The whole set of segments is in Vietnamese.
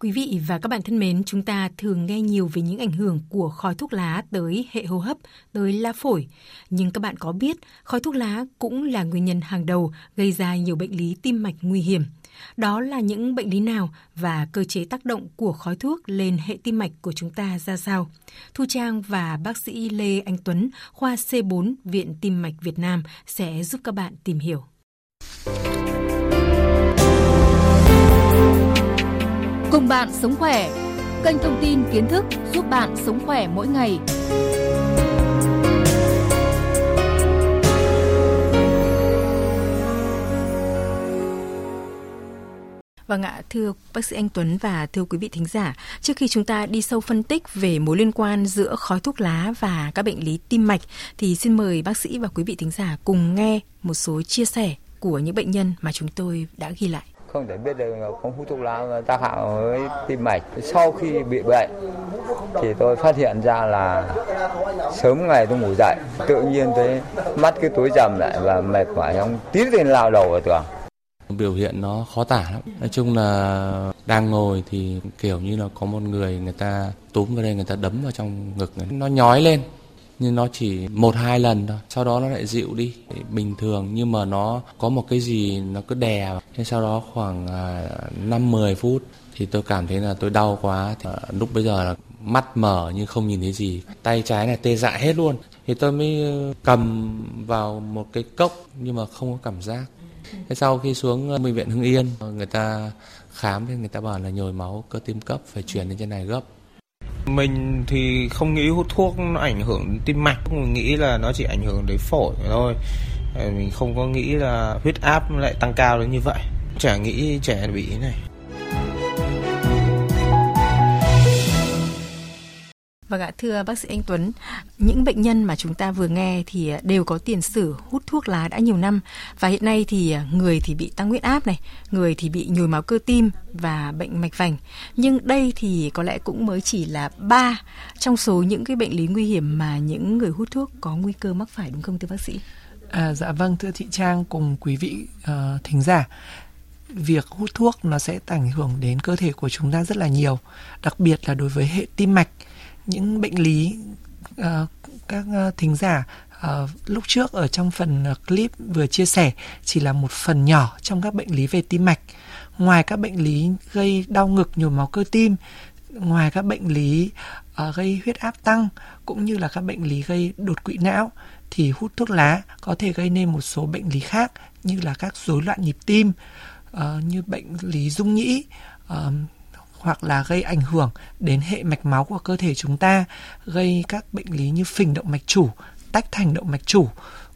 Quý vị và các bạn thân mến, chúng ta thường nghe nhiều về những ảnh hưởng của khói thuốc lá tới hệ hô hấp, tới la phổi. Nhưng các bạn có biết khói thuốc lá cũng là nguyên nhân hàng đầu gây ra nhiều bệnh lý tim mạch nguy hiểm. Đó là những bệnh lý nào và cơ chế tác động của khói thuốc lên hệ tim mạch của chúng ta ra sao? Thu Trang và bác sĩ Lê Anh Tuấn, khoa C4, Viện Tim mạch Việt Nam sẽ giúp các bạn tìm hiểu. Cùng bạn sống khỏe. Kênh thông tin kiến thức giúp bạn sống khỏe mỗi ngày. Vâng ạ, thưa bác sĩ Anh Tuấn và thưa quý vị thính giả, trước khi chúng ta đi sâu phân tích về mối liên quan giữa khói thuốc lá và các bệnh lý tim mạch thì xin mời bác sĩ và quý vị thính giả cùng nghe một số chia sẻ của những bệnh nhân mà chúng tôi đã ghi lại không thể biết được không hút thuốc lá tác hại với tim mạch. Sau khi bị bệnh, thì tôi phát hiện ra là sớm ngày tôi ngủ dậy, tự nhiên thấy mắt cứ tối dầm lại và mệt mỏi không tí tiền lao đầu vào tường. Biểu hiện nó khó tả lắm. Nói chung là đang ngồi thì kiểu như là có một người người ta túm vào đây, người ta đấm vào trong ngực nó nhói lên nhưng nó chỉ một hai lần thôi, sau đó nó lại dịu đi. Bình thường, nhưng mà nó có một cái gì nó cứ đè thế sau đó khoảng à, năm mười phút thì tôi cảm thấy là tôi đau quá. Thì à, lúc bây giờ là mắt mở nhưng không nhìn thấy gì. Tay trái này tê dại hết luôn. Thì tôi mới ờ, cầm vào một cái cốc nhưng mà không có cảm giác. Thế sau khi xuống ờ, bệnh viện hưng yên, người ta khám thì người ta bảo là nhồi máu cơ tim cấp, phải chuyển lên trên này gấp mình thì không nghĩ hút thuốc nó ảnh hưởng đến tim mạch. Mình nghĩ là nó chỉ ảnh hưởng đến phổi thôi. Ờ, mình không có nghĩ là huyết áp lại tăng cao đến như vậy. Chả nghĩ trẻ bị này. Vâng ạ, thưa bác sĩ Anh Tuấn, những bệnh nhân mà chúng ta vừa nghe thì à, đều có tiền sử hút thuốc lá đã nhiều năm và hiện nay thì à, người thì bị tăng huyết áp này, người thì bị nhồi máu cơ tim và bệnh mạch vành. Nhưng đây thì có lẽ cũng mới chỉ là ba trong số những cái bệnh lý nguy hiểm mà những người hút thuốc có nguy cơ mắc phải đúng không thưa bác sĩ? À, dạ vâng thưa chị Trang cùng quý vị uh, thính giả việc hút thuốc nó sẽ ảnh hưởng đến cơ thể của chúng ta rất là nhiều đặc biệt là đối với hệ tim mạch những bệnh lý uh, các uh, thính giả uh, lúc trước ở trong phần clip vừa chia sẻ chỉ là một phần nhỏ trong các bệnh lý về tim mạch. Ngoài các bệnh lý gây đau ngực nhồi máu cơ tim ngoài các bệnh lý uh, gây huyết áp tăng cũng như là các bệnh lý gây đột quỵ não thì hút thuốc lá có thể gây nên một số bệnh lý khác như là các rối loạn nhịp tim uh, như bệnh lý dung nhĩ uh, hoặc là gây ảnh hưởng đến hệ mạch máu của cơ thể chúng ta, gây các bệnh lý như phình động mạch chủ, tách thành động mạch chủ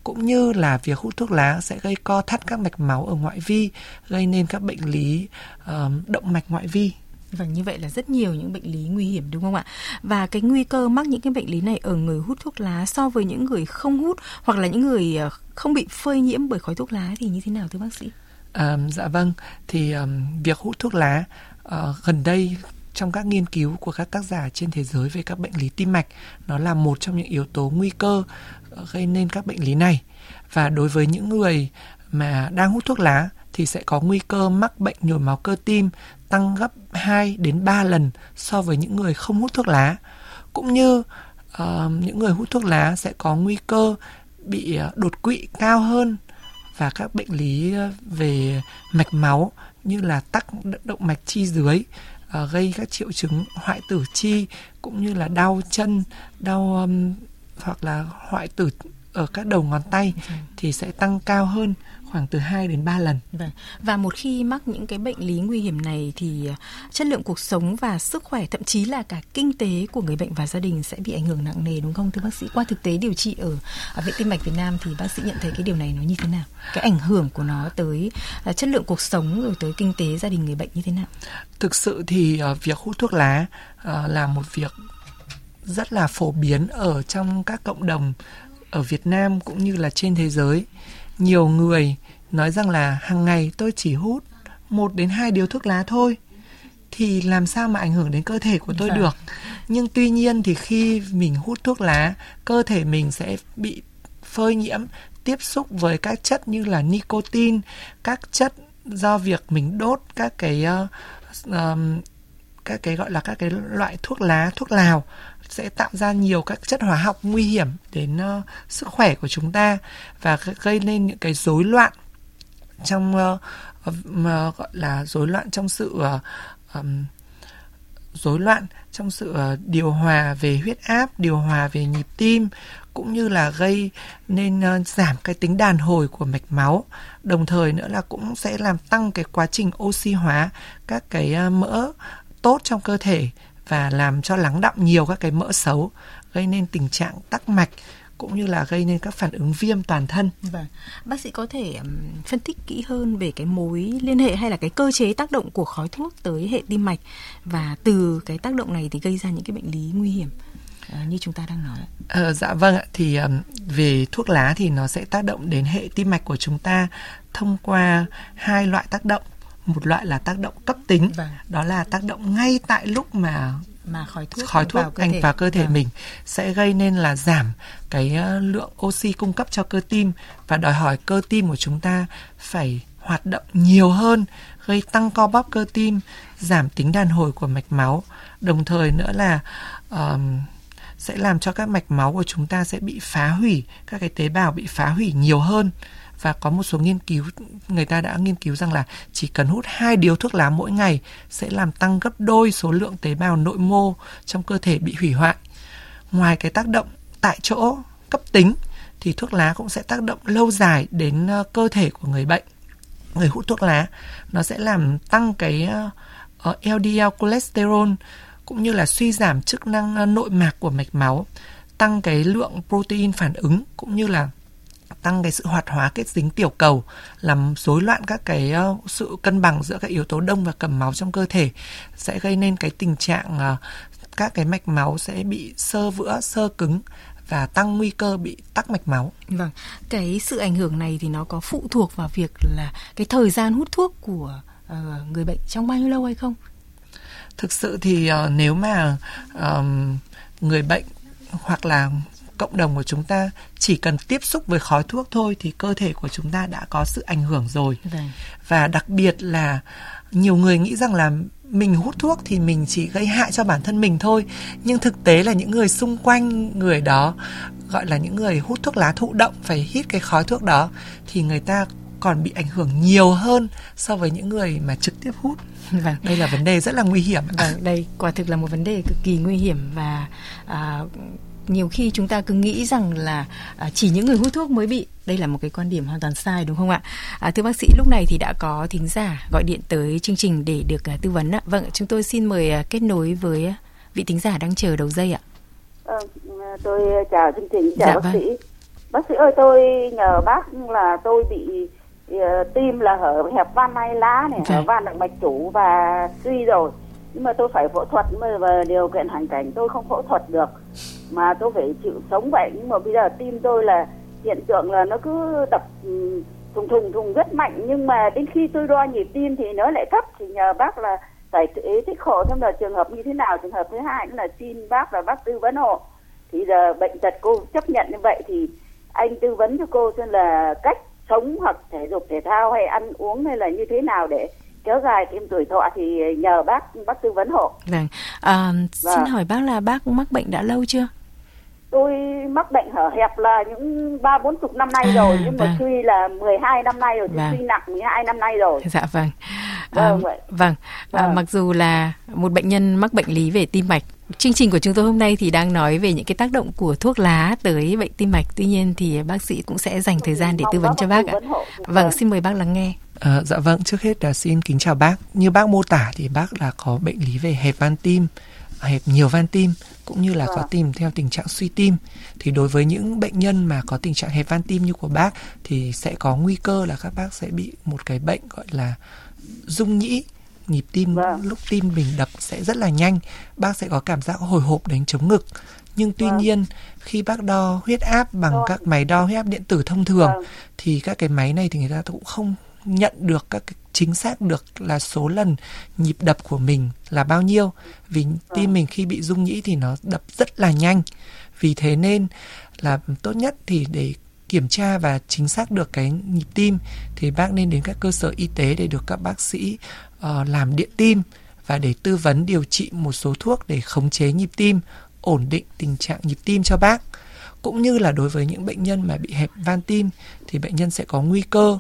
cũng như là việc hút thuốc lá sẽ gây co thắt các mạch máu ở ngoại vi, gây nên các bệnh lý uh, động mạch ngoại vi. Vâng, như vậy là rất nhiều những bệnh lý nguy hiểm đúng không ạ? Và cái nguy cơ mắc những cái bệnh lý này ở người hút thuốc lá so với những người không hút hoặc là những người ờ, không bị phơi nhiễm bởi khói thuốc lá thì như thế nào thưa bác sĩ? À, dạ vâng, thì um, việc hút thuốc lá uh, gần đây trong các nghiên cứu của các tác giả trên thế giới về các bệnh lý tim mạch nó là một trong những yếu tố nguy cơ ờ, gây nên các bệnh lý này và đối với những người mà đang hút thuốc lá thì sẽ có nguy cơ mắc bệnh nhồi máu cơ tim tăng gấp 2 đến 3 lần so với những người không hút thuốc lá. Cũng như uh, những người hút thuốc lá sẽ có nguy cơ bị đột quỵ cao hơn và các bệnh lý về mạch máu như là tắc động mạch chi dưới uh, gây các triệu chứng hoại tử chi cũng như là đau chân đau um, hoặc là hoại tử ở các đầu ngón tay ừ. thì sẽ tăng cao hơn khoảng từ 2 đến 3 lần. Vâng. Và một khi mắc những cái bệnh lý nguy hiểm này thì ờ, chất lượng cuộc sống và sức khỏe thậm chí là cả kinh tế của người bệnh và gia đình sẽ bị ảnh hưởng nặng nề đúng không thưa bác sĩ? Qua thực tế điều trị ở, ở Viện Tim mạch Việt Nam thì bác sĩ nhận thấy cái điều này nó như thế nào? Cái ảnh hưởng của nó tới uh, chất lượng cuộc sống rồi tới kinh tế gia đình người bệnh như thế nào? Thực sự thì uh, việc hút thuốc lá là một việc rất là phổ biến ở trong các cộng đồng ở Việt Nam cũng như là trên thế giới. Nhiều người nói rằng là hàng ngày tôi chỉ hút một đến hai điếu thuốc lá thôi thì làm sao mà ảnh hưởng đến cơ thể của tôi dạ. được? Nhưng tuy nhiên thì khi mình hút thuốc lá cơ thể mình sẽ bị phơi nhiễm tiếp xúc với các chất như là nicotine các chất do việc mình đốt các cái uh, um, các cái gọi là các cái loại thuốc lá thuốc lào sẽ tạo ra nhiều các chất hóa học nguy hiểm đến uh, sức khỏe của chúng ta và gây nên những cái rối loạn trong uh, uh, gọi là rối loạn trong sự uh, um, rối loạn trong sự uh, điều hòa về huyết áp, điều hòa về nhịp tim cũng như là gây nên uh, giảm cái tính đàn hồi của mạch máu. Đồng thời nữa là cũng sẽ làm tăng cái quá trình oxy hóa các cái uh, mỡ tốt trong cơ thể và làm cho lắng đọng nhiều các cái mỡ xấu gây nên tình trạng tắc mạch cũng như là gây nên các phản ứng viêm toàn thân. Vâng. Bác sĩ có thể phân tích kỹ hơn về cái mối liên hệ hay là cái cơ chế tác động của khói thuốc tới hệ tim mạch và từ cái tác động này thì gây ra những cái bệnh lý nguy hiểm uh, như chúng ta đang nói. Ờ, dạ vâng ạ, thì về thuốc lá thì nó sẽ tác động đến hệ tim mạch của chúng ta thông qua hai loại tác động một loại là tác động cấp tính vâng. đó là tác động ngay tại lúc mà mà khói thuốc khói thuốc vào anh vào cơ thể vâng. mình sẽ gây nên là giảm cái ờ, lượng oxy cung cấp cho cơ tim và đòi hỏi cơ tim của chúng ta phải hoạt động nhiều hơn gây tăng co bóp cơ tim giảm tính đàn hồi của mạch máu đồng thời nữa là um, sẽ làm cho các mạch máu của chúng ta sẽ bị phá hủy, các cái tế bào bị phá hủy nhiều hơn và có một số nghiên cứu, người ta đã nghiên cứu rằng là chỉ cần hút hai điếu thuốc lá mỗi ngày sẽ làm tăng gấp đôi số lượng tế bào nội mô trong cơ thể bị hủy hoại. Ngoài cái tác động tại chỗ cấp tính, thì thuốc lá cũng sẽ tác động lâu dài đến ờ, cơ thể của người bệnh. Người hút thuốc lá, nó sẽ làm tăng cái ờ, ờ, LDL cholesterol cũng như là suy giảm chức năng ờ, nội mạc của mạch máu, tăng cái lượng protein phản ứng cũng như là tăng cái sự hoạt hóa kết dính tiểu cầu làm rối loạn các cái ờ, sự cân bằng giữa các yếu tố đông và cầm máu trong cơ thể sẽ gây nên cái tình trạng ờ, các cái mạch máu sẽ bị sơ vữa sơ cứng và tăng nguy cơ bị tắc mạch máu. Vâng, cái sự ảnh hưởng này thì nó có phụ thuộc vào việc là cái thời gian hút thuốc của uh, người bệnh trong bao nhiêu lâu hay không? Thực sự thì uh, nếu mà uh, người bệnh hoặc là cộng đồng của chúng ta chỉ cần tiếp xúc với khói thuốc thôi thì cơ thể của chúng ta đã có sự ảnh hưởng rồi Vâng. và đặc biệt là nhiều người nghĩ rằng là mình hút thuốc thì mình chỉ gây hại cho bản thân mình thôi nhưng thực tế là những người xung quanh người đó gọi là những người hút thuốc lá thụ động phải hít cái khói thuốc đó thì người ta còn bị ảnh hưởng nhiều hơn so với những người mà trực tiếp hút Vâng. Đây là vấn đề rất là nguy hiểm. Vâng, đây quả thực là một vấn đề cực kỳ nguy hiểm và à, nhiều khi chúng ta cứ nghĩ rằng là à, chỉ những người hút thuốc mới bị đây là một cái quan điểm hoàn toàn sai đúng không ạ à, thưa bác sĩ lúc này thì đã có thính giả gọi điện tới chương trình để được uh, tư vấn ạ vâng chúng tôi xin mời uh, kết nối với vị thính giả đang chờ đầu dây ạ ờ, tôi chào chương trình chào dạ, bác vâng. sĩ bác sĩ ơi tôi nhờ bác là tôi bị tim là hở hẹp van hai lá này hở van động mạch chủ và suy rồi. Nhưng mà tôi phải phẫu thuật mà và điều kiện hoàn cảnh tôi không phẫu thuật được. Mà tôi phải chịu sống vậy nhưng mà bây giờ tim tôi là hiện tượng là nó cứ đập ừ, thùng thùng thùng rất mạnh. Nhưng mà đến khi tôi đo nhịp tim thì nó lại thấp thì nhờ bác là phải ý thích hộ. Thêm là trường hợp như thế nào? Trường hợp thứ hai nữa là xin bác là bác tư vấn hộ. Thì giờ bệnh tật cô chấp nhận như vậy thì anh tư vấn cho cô xem là cách sống hoặc thể dục thể thao hay ăn uống hay là như thế nào để kéo dài thêm tuổi thọ thì nhờ bác bác tư vấn hộ. Vâng. À, vâng. Xin hỏi bác là bác mắc bệnh đã lâu chưa? tôi mắc bệnh hở hẹp là những ba bốn chục năm nay à, rồi nhưng vâng. mà suy là 12 năm nay rồi vâng. suy nặng 12 năm nay rồi dạ vâng vâng à, vâng, vâng. À, mặc dù là một bệnh nhân mắc bệnh lý về tim mạch chương trình của chúng tôi hôm nay thì đang nói về những cái tác động của thuốc lá tới bệnh tim mạch. Tuy nhiên thì bác sĩ cũng sẽ dành thời gian để tư vấn cho bác ạ. Vâng xin mời bác lắng nghe. À, dạ vâng, trước hết là xin kính chào bác. Như bác mô tả thì bác là có bệnh lý về hẹp van tim, hẹp nhiều van tim cũng như là có tìm theo tình trạng suy tim. Thì đối với những bệnh nhân mà có tình trạng hẹp van tim như của bác thì sẽ có nguy cơ là các bác sẽ bị một cái bệnh gọi là rung nhĩ nhịp tim vâng. lúc tim mình đập sẽ rất là nhanh bác sẽ có cảm giác hồi hộp đánh chống ngực nhưng tuy vâng. nhiên khi bác đo huyết áp bằng vâng. các máy đo huyết áp điện tử thông thường vâng. thì các cái máy này thì người ta cũng không nhận được các cái chính xác được là số lần nhịp đập của mình là bao nhiêu vì tim mình khi bị rung nhĩ thì nó đập rất là nhanh vì thế nên là tốt nhất thì để kiểm tra và chính xác được cái nhịp tim thì bác nên đến các cơ sở y tế để được các bác sĩ uh, làm điện tim và để tư vấn điều trị một số thuốc để khống chế nhịp tim, ổn định tình trạng nhịp tim cho bác. Cũng như là đối với những bệnh nhân mà bị hẹp van tim thì bệnh nhân sẽ có nguy cơ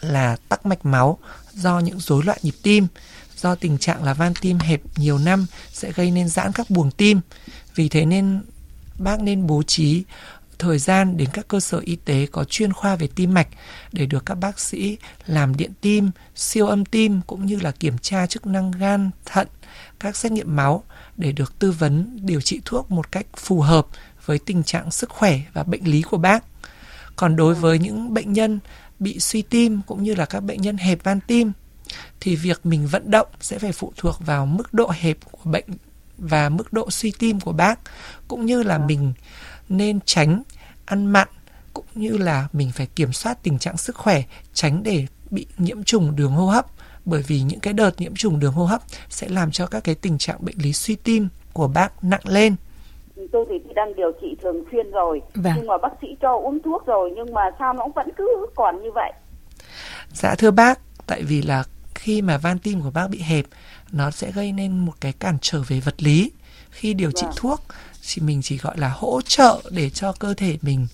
là tắc mạch máu do những rối loạn nhịp tim do tình trạng là van tim hẹp nhiều năm sẽ gây nên giãn các buồng tim. Vì thế nên bác nên bố trí thời gian đến các cơ sở y tế có chuyên khoa về tim mạch để được các bác sĩ làm điện tim, siêu âm tim cũng như là kiểm tra chức năng gan, thận, các xét nghiệm máu để được tư vấn điều trị thuốc một cách phù hợp với tình trạng sức khỏe và bệnh lý của bác. Còn đối với những bệnh nhân bị suy tim cũng như là các bệnh nhân hẹp van tim thì việc mình vận động sẽ phải phụ thuộc vào mức độ hẹp của bệnh và mức độ suy tim của bác cũng như là mình nên tránh ăn mặn cũng như là mình phải kiểm soát tình trạng sức khỏe tránh để bị nhiễm trùng đường hô hấp. Bởi vì những cái đợt nhiễm trùng đường hô hấp sẽ làm cho các cái tình trạng bệnh lý suy tim của bác nặng lên. Tôi thì đang điều trị thường xuyên rồi. Vâng. nhưng mà bác sĩ cho uống thuốc rồi nhưng mà sao nó vẫn cứ còn như vậy? Dạ thưa bác tại vì là khi mà van tim của bác bị hẹp nó sẽ gây nên một cái cản trở về vật lý. Khi điều trị vâng. thuốc thì mình chỉ gọi là hỗ trợ để cho cơ thể mình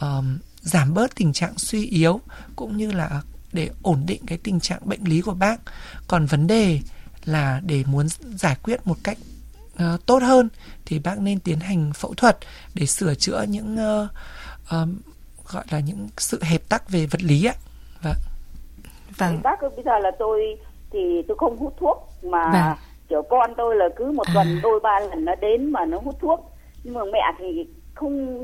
um, giảm bớt tình trạng suy yếu cũng như là để ổn định cái tình trạng bệnh lý của bác. Còn vấn đề là để muốn giải quyết một cách uh, tốt hơn thì bác nên tiến hành phẫu thuật để sửa chữa những uh, um, gọi là những sự hẹp tắc về vật lý ạ. Vâng. Vâng bác bây giờ là tôi thì tôi không hút thuốc mà vâng. kiểu con tôi là cứ một tuần à. đôi ba lần nó đến mà nó hút thuốc nhưng mà mẹ thì không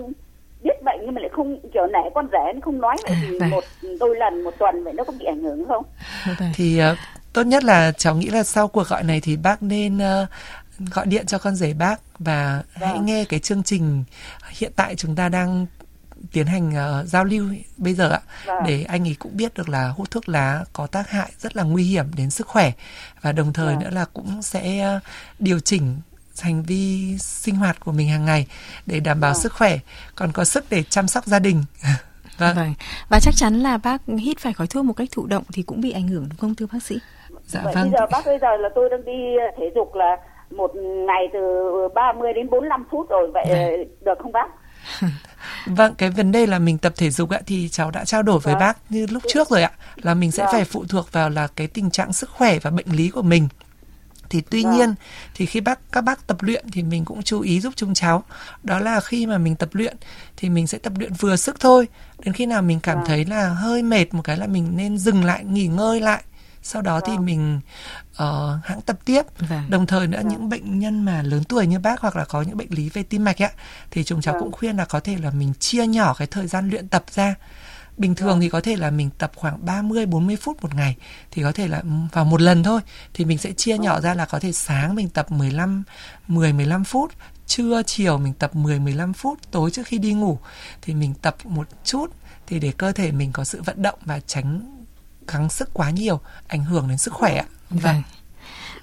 biết bệnh nhưng mà lại không kiểu nãy con rể nó không nói vậy thì vâng. một đôi lần một tuần vậy nó có bị ảnh hưởng không vâng. thì uh, tốt nhất là cháu nghĩ là sau cuộc gọi này thì bác nên uh, gọi điện cho con rể bác và vâng. hãy nghe cái chương trình hiện tại chúng ta đang tiến hành uh, giao lưu bây giờ ạ vâng. để anh ấy cũng biết được là hút thuốc lá có tác hại rất là nguy hiểm đến sức khỏe và đồng thời vâng. nữa là cũng sẽ uh, điều chỉnh hành vi sinh hoạt của mình hàng ngày để đảm bảo vâng. sức khỏe còn có sức để chăm sóc gia đình vâng. vâng và chắc chắn là bác hít phải khói thuốc một cách thụ động thì cũng bị ảnh hưởng đúng không thưa bác sĩ dạ Vậy vâng bây giờ bác bây giờ là tôi đang đi thể dục là một ngày từ 30 đến 45 phút rồi vậy vâng. được không bác Vâng, cái vấn đề là mình tập thể dục ạ thì cháu đã trao đổi với vâng. bác như lúc trước rồi ạ, là mình sẽ vâng. phải phụ thuộc vào là cái tình trạng sức khỏe và bệnh lý của mình thì tuy vâng. nhiên thì khi bác các bác tập luyện thì mình cũng chú ý giúp chúng cháu đó là khi mà mình tập luyện thì mình sẽ tập luyện vừa sức thôi đến khi nào mình cảm vâng. thấy là hơi mệt một cái là mình nên dừng lại nghỉ ngơi lại sau đó vâng. thì mình uh, hãng tập tiếp vâng. đồng thời nữa vâng. những bệnh nhân mà lớn tuổi như bác hoặc là có những bệnh lý về tim mạch ạ thì chúng cháu vâng. cũng khuyên là có thể là mình chia nhỏ cái thời gian luyện tập ra Bình thường thì có thể là mình tập khoảng 30 40 phút một ngày thì có thể là vào một lần thôi thì mình sẽ chia nhỏ ra là có thể sáng mình tập 15 10 15 phút, trưa chiều mình tập 10 15 phút, tối trước khi đi ngủ thì mình tập một chút thì để cơ thể mình có sự vận động và tránh gắng sức quá nhiều ảnh hưởng đến sức khỏe ạ. Vâng. vâng.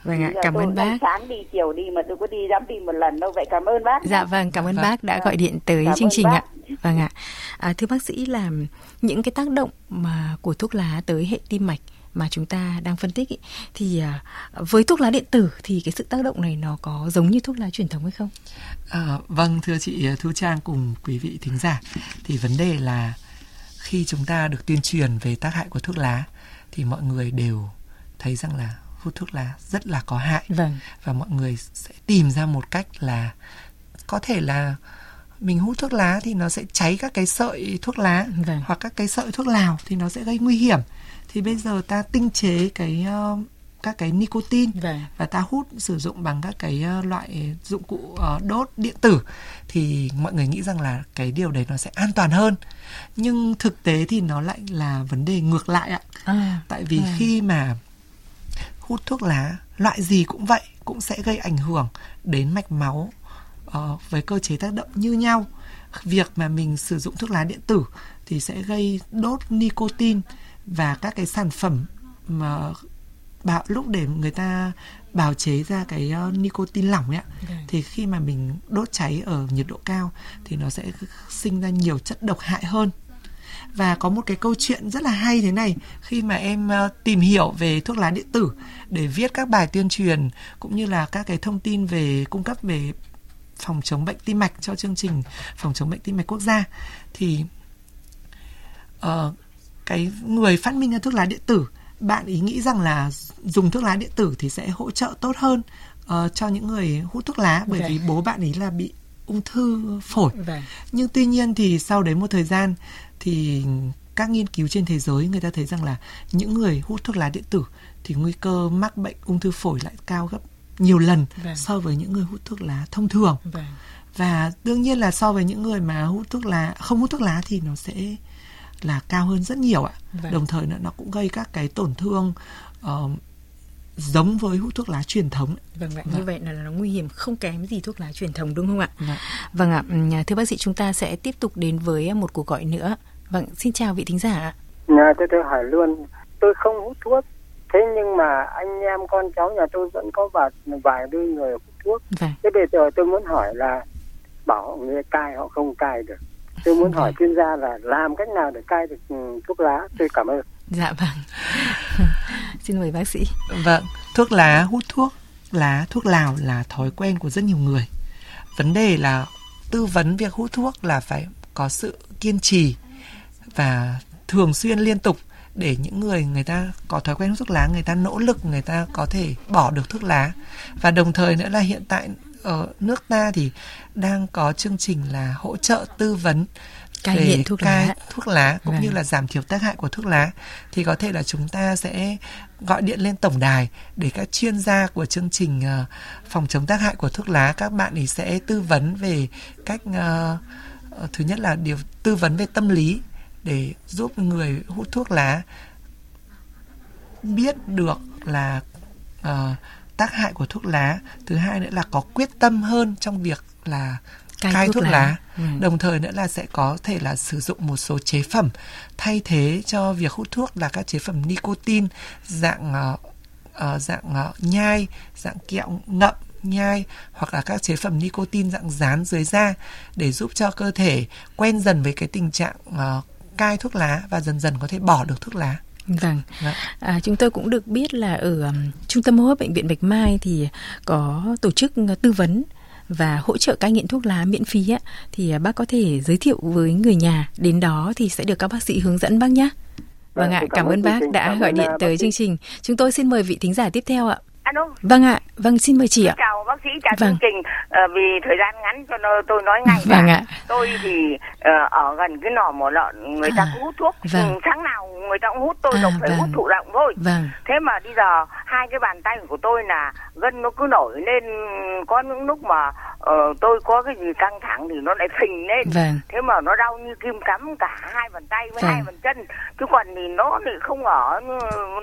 Vâng ạ, cảm ơn bác. Sáng đi chiều đi mà tôi có đi dám đi một lần đâu vậy cảm ơn bác. Dạ vâng, cảm ơn vâng. bác đã gọi điện tới cảm chương trình bác. ạ. Vâng ạ. À, thưa bác sĩ là những cái tác động mà của thuốc lá tới hệ tim mạch mà chúng ta đang phân tích ý, thì à, với thuốc lá điện tử thì cái sự tác động này nó có giống như thuốc lá truyền thống hay không? À, vâng thưa chị Thu Trang cùng quý vị thính giả thì vấn đề là khi chúng ta được tuyên truyền về tác hại của thuốc lá thì mọi người đều thấy rằng là hút thuốc lá rất là có hại vâng. và mọi người sẽ tìm ra một cách là có thể là mình hút thuốc lá thì nó sẽ cháy các cái sợi thuốc lá vâng. hoặc các cái sợi thuốc lào thì nó sẽ gây nguy hiểm thì bây giờ ta tinh chế cái uh, các cái nicotine vâng. và ta hút sử dụng bằng các cái uh, loại dụng cụ uh, đốt điện tử thì mọi người nghĩ rằng là cái điều đấy nó sẽ an toàn hơn nhưng thực tế thì nó lại là vấn đề ngược lại ạ à, tại vì à. khi mà hút thuốc lá loại gì cũng vậy cũng sẽ gây ảnh hưởng đến mạch máu uh, với cơ chế tác động như nhau việc mà mình sử dụng thuốc lá điện tử thì sẽ gây đốt nicotine và các cái sản phẩm mà bảo lúc để người ta bào chế ra cái uh, nicotine lỏng ấy okay. thì khi mà mình đốt cháy ở nhiệt độ cao thì nó sẽ sinh ra nhiều chất độc hại hơn và có một cái câu chuyện rất là hay thế này khi mà em uh, tìm hiểu về thuốc lá điện tử để viết các bài tuyên truyền cũng như là các cái thông tin về cung cấp về phòng chống bệnh tim mạch cho chương trình phòng chống bệnh tim mạch quốc gia thì uh, cái người phát minh ra thuốc lá điện tử bạn ý nghĩ rằng là dùng thuốc lá điện tử thì sẽ hỗ trợ tốt hơn uh, cho những người hút thuốc lá bởi okay. vì bố bạn ấy là bị ung thư phổi. Vâng. Nhưng tuy nhiên thì sau đấy một thời gian thì các nghiên cứu trên thế giới người ta thấy rằng là những người hút thuốc lá điện tử thì nguy cơ mắc bệnh ung thư phổi lại cao gấp nhiều lần vâng. so với những người hút thuốc lá thông thường. Vâng. Và đương nhiên là so với những người mà hút thuốc lá không hút thuốc lá thì nó sẽ là cao hơn rất nhiều ạ. Vâng. Đồng thời nó nó cũng gây các cái tổn thương uh, giống với hút thuốc lá truyền thống. Vâng ạ, vâng. như vậy là nó nguy hiểm không kém gì thuốc lá truyền thống đúng không ạ? Vâng. vâng ạ, thưa bác sĩ chúng ta sẽ tiếp tục đến với một cuộc gọi nữa. Vâng, xin chào vị thính giả ạ. Nhà tôi tôi hỏi luôn, tôi không hút thuốc, thế nhưng mà anh em con cháu nhà tôi vẫn có vài vài đứa người hút thuốc. Vâng. Thế bây giờ tôi muốn hỏi là bảo người cai họ không cai được. Tôi muốn hỏi chuyên gia là làm cách nào để cai được ừ, thuốc lá. Tôi cảm ơn. Dạ vâng. Xin mời bác sĩ. Vâng, thuốc lá, hút thuốc lá, thuốc lào là thói quen của rất nhiều người. Vấn đề là tư vấn việc hút thuốc là phải có sự kiên trì và thường xuyên liên tục để những người người ta có thói quen hút thuốc lá người ta nỗ lực người ta có thể bỏ được thuốc lá và đồng thời nữa là hiện tại ở nước ta thì đang có chương trình là hỗ trợ tư vấn cai nghiện thuốc cai lá thuốc lá cũng vâng. như là giảm thiểu tác hại của thuốc lá thì có thể là chúng ta sẽ gọi điện lên tổng đài để các chuyên gia của chương trình uh, phòng chống tác hại của thuốc lá các bạn ấy sẽ tư vấn về cách uh, thứ nhất là điều tư vấn về tâm lý để giúp người hút thuốc lá biết được là uh, tác hại của thuốc lá thứ hai nữa là có quyết tâm hơn trong việc là cai, cai thuốc, thuốc lá, lá. Ừ. đồng thời nữa là sẽ có thể là sử dụng một số chế phẩm thay thế cho việc hút thuốc là các chế phẩm nicotine dạng uh, uh, dạng uh, nhai dạng kẹo ngậm nhai hoặc là các chế phẩm nicotine dạng dán dưới da để giúp cho cơ thể quen dần với cái tình trạng uh, cai thuốc lá và dần dần có thể bỏ được thuốc lá. Vâng, vâng. À, chúng tôi cũng được biết là ở um, trung tâm hô hấp bệnh viện Bạch Mai thì có tổ chức tư vấn và hỗ trợ cai nghiện thuốc lá miễn phí á, thì bác có thể giới thiệu với người nhà đến đó thì sẽ được các bác sĩ hướng dẫn bác nhé. Vâng, vâng ạ, cảm, cảm ơn bác đã gọi điện tới chương trình. Chúng tôi xin mời vị thính giả tiếp theo ạ. Alo. Vâng ạ, vâng xin mời chị ạ. Chào bác sĩ, chào vâng. chương trình. À, vì thời gian ngắn cho tôi nói ngay. Vâng ạ. Tôi thì uh, ở gần cái nỏ mổ lợn người ta à, cũng hút thuốc. Vâng. Ừ, sáng nào người ta cũng hút tôi à, phải vâng. hút thụ động thôi. Vâng. Thế mà bây giờ hai cái bàn tay của tôi là gân nó cứ nổi lên có những lúc mà uh, tôi có cái gì căng thẳng thì nó lại phình lên. Vâng. Thế mà nó đau như kim cắm cả hai bàn tay với vâng. hai bàn chân. Chứ còn thì nó thì không ở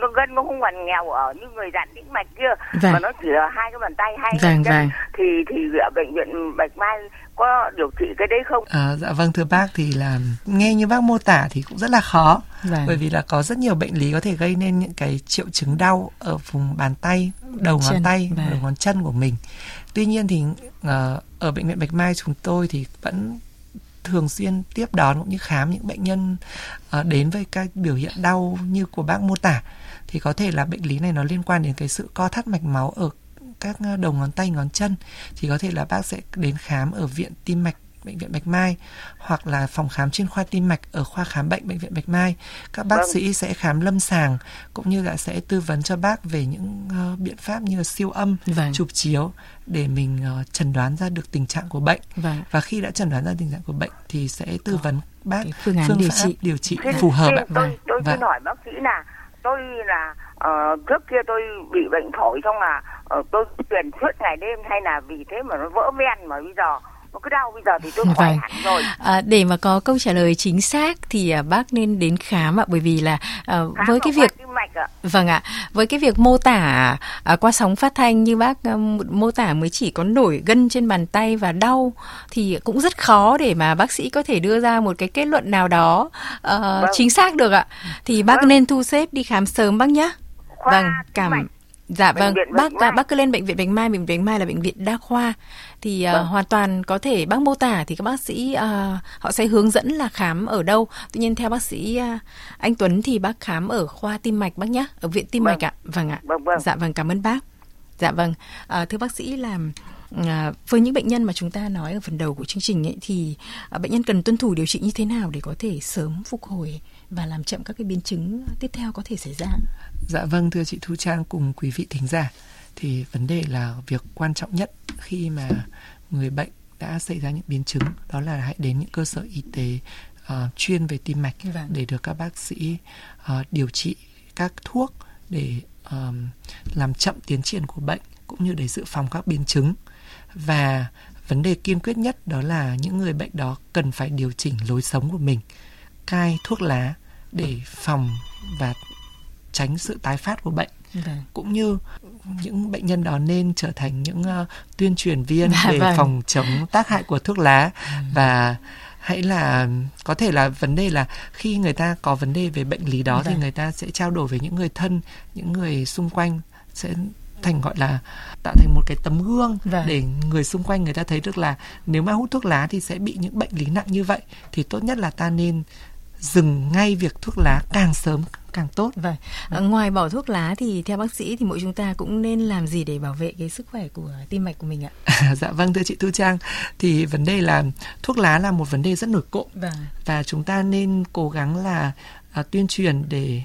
nó gân nó không còn nghèo ở như người dặn tĩnh mạch kia vâng. mà nó chỉ là hai cái bàn tay hai vâng, chân vâng. Thì thì ở bệnh viện Bạch Mai có điều trị cái đấy không? À, dạ vâng thưa bác thì là nghe như bác mô tả thì cũng rất là khó vâng. bởi vì là có rất nhiều bệnh lý có thể gây nên những cái triệu chứng đau ở vùng bàn tay, đầu chân. ngón tay, vâng. đầu ngón chân của mình. Tuy nhiên thì uh, ở bệnh viện Bạch Mai chúng tôi thì vẫn thường xuyên tiếp đón cũng như khám những bệnh nhân uh, đến với các biểu hiện đau như của bác mô tả thì có thể là bệnh lý này nó liên quan đến cái sự co thắt mạch máu ở các ờ, đầu ngón tay ngón chân thì có thể là bác sẽ đến khám ở viện tim mạch bệnh viện Bạch Mai hoặc là phòng khám chuyên khoa tim mạch ở khoa khám bệnh bệnh viện Bạch Mai. Các bác vâng. sĩ sẽ khám lâm sàng cũng như là sẽ tư vấn cho bác về những uh, biện pháp như là siêu âm, vâng. chụp chiếu để mình uh, chẩn đoán ra được tình trạng của bệnh. Vâng. Và khi đã chẩn đoán ra tình trạng của bệnh thì sẽ tư vấn bác phương án phương điều trị điều trị phù hợp ạ. Tôi tôi vâng. hỏi bác sĩ là tôi là uh, trước kia tôi bị bệnh phổi xong là uh, tôi truyền suốt ngày đêm hay là vì thế mà nó vỡ ven mà bây giờ nó cứ đau bây giờ thì tôi khỏe vâng. hẳn rồi. À, để mà có câu trả lời chính xác thì à, bác nên đến khám ạ bởi vì là à, với cái việc vâng ạ với cái việc mô tả à, qua sóng phát thanh như bác à, mô tả mới chỉ có nổi gân trên bàn tay và đau thì cũng rất khó để mà bác sĩ có thể đưa ra một cái kết luận nào đó uh, vâng. chính xác được ạ thì bác vâng. nên thu xếp đi khám sớm bác nhé. Khoa vâng cảm Dạ vâng, bác à, bác cứ lên bệnh viện Bạch Mai, bệnh viện Bạch Mai là bệnh viện đa khoa thì uh, hoàn toàn có thể bác mô tả thì các bác sĩ uh, họ sẽ hướng dẫn là khám ở đâu. Tuy nhiên theo bác sĩ uh, anh Tuấn thì bác khám ở khoa tim mạch bác nhá, ở viện tim vâng. mạch ạ. Vâng ạ. Vâng, vâng. Dạ vâng, cảm ơn bác. Dạ vâng, à, thưa bác sĩ là À, với những bệnh nhân mà chúng ta nói ở phần đầu của chương trình ấy, thì à, bệnh nhân cần tuân thủ điều trị như thế nào để có thể sớm phục hồi và làm chậm các cái biến chứng tiếp theo có thể xảy ra? Dạ vâng thưa chị Thu Trang cùng quý vị thính giả thì vấn đề là việc quan trọng nhất khi mà người bệnh đã xảy ra những biến chứng đó là hãy đến những cơ sở y tế uh, chuyên về tim mạch vâng. để được các bác sĩ uh, điều trị các thuốc để um, làm chậm tiến triển của bệnh cũng như để dự phòng các biến chứng và vấn đề kiên quyết nhất đó là những người bệnh đó cần phải điều chỉnh lối sống của mình cai thuốc lá để phòng và tránh sự tái phát của bệnh Vâng. cũng như những bệnh nhân đó nên trở thành những uh, tuyên truyền viên à, để vâng. phòng chống tác hại của thuốc lá ừ. và hãy là có thể là vấn đề là khi người ta có vấn đề về bệnh lý đó vâng. thì người ta sẽ trao đổi với những người thân những người xung quanh sẽ thành gọi là tạo thành một cái tấm gương vâng. để người xung quanh người ta thấy được là nếu mà hút thuốc lá thì sẽ bị những bệnh lý nặng như vậy thì tốt nhất là ta nên dừng ngay việc thuốc lá càng sớm càng tốt. Vâng. À, ngoài bỏ thuốc lá thì theo bác sĩ thì mỗi chúng ta cũng nên làm gì để bảo vệ cái sức khỏe của tim mạch của mình ạ? dạ vâng thưa chị Thu Trang, thì vấn đề là thuốc lá là một vấn đề rất nổi cộm vâng. và chúng ta nên cố gắng là à, tuyên truyền để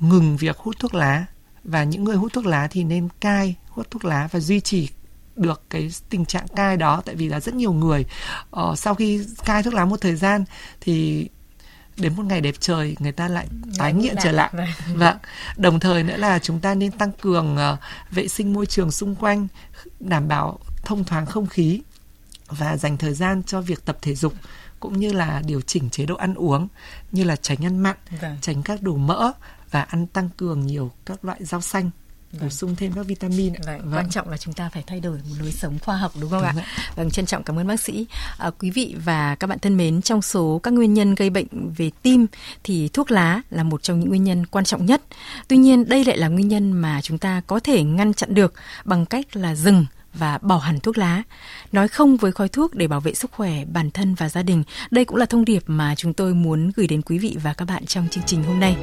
ngừng việc hút thuốc lá và những người hút thuốc lá thì nên cai hút thuốc lá và duy trì được cái tình trạng cai đó tại vì là rất nhiều người uh, sau khi cai thuốc lá một thời gian thì đến một ngày đẹp trời người ta lại tái nghiện trở lại vâng. vâng đồng thời nữa là chúng ta nên tăng cường uh, vệ sinh môi trường xung quanh đảm bảo thông thoáng không khí và dành thời gian cho việc tập thể dục cũng như là điều chỉnh chế độ ăn uống như là tránh ăn mặn vâng. tránh các đồ mỡ và ăn tăng cường nhiều các loại rau xanh bổ vâng. sung thêm các vitamin vâng. vâng. quan trọng là chúng ta phải thay đổi một lối sống khoa học đúng không đúng ạ vâng trân trọng cảm ơn bác sĩ à, quý vị và các bạn thân mến trong số các nguyên nhân gây bệnh về tim thì thuốc lá là một trong những nguyên nhân quan trọng nhất tuy nhiên đây lại là nguyên nhân mà chúng ta có thể ngăn chặn được bằng cách là dừng và bỏ hẳn thuốc lá. Nói không với khói thuốc để bảo vệ sức khỏe bản thân và gia đình. Đây cũng là thông điệp mà chúng tôi muốn gửi đến quý vị và các bạn trong chương trình hôm nay.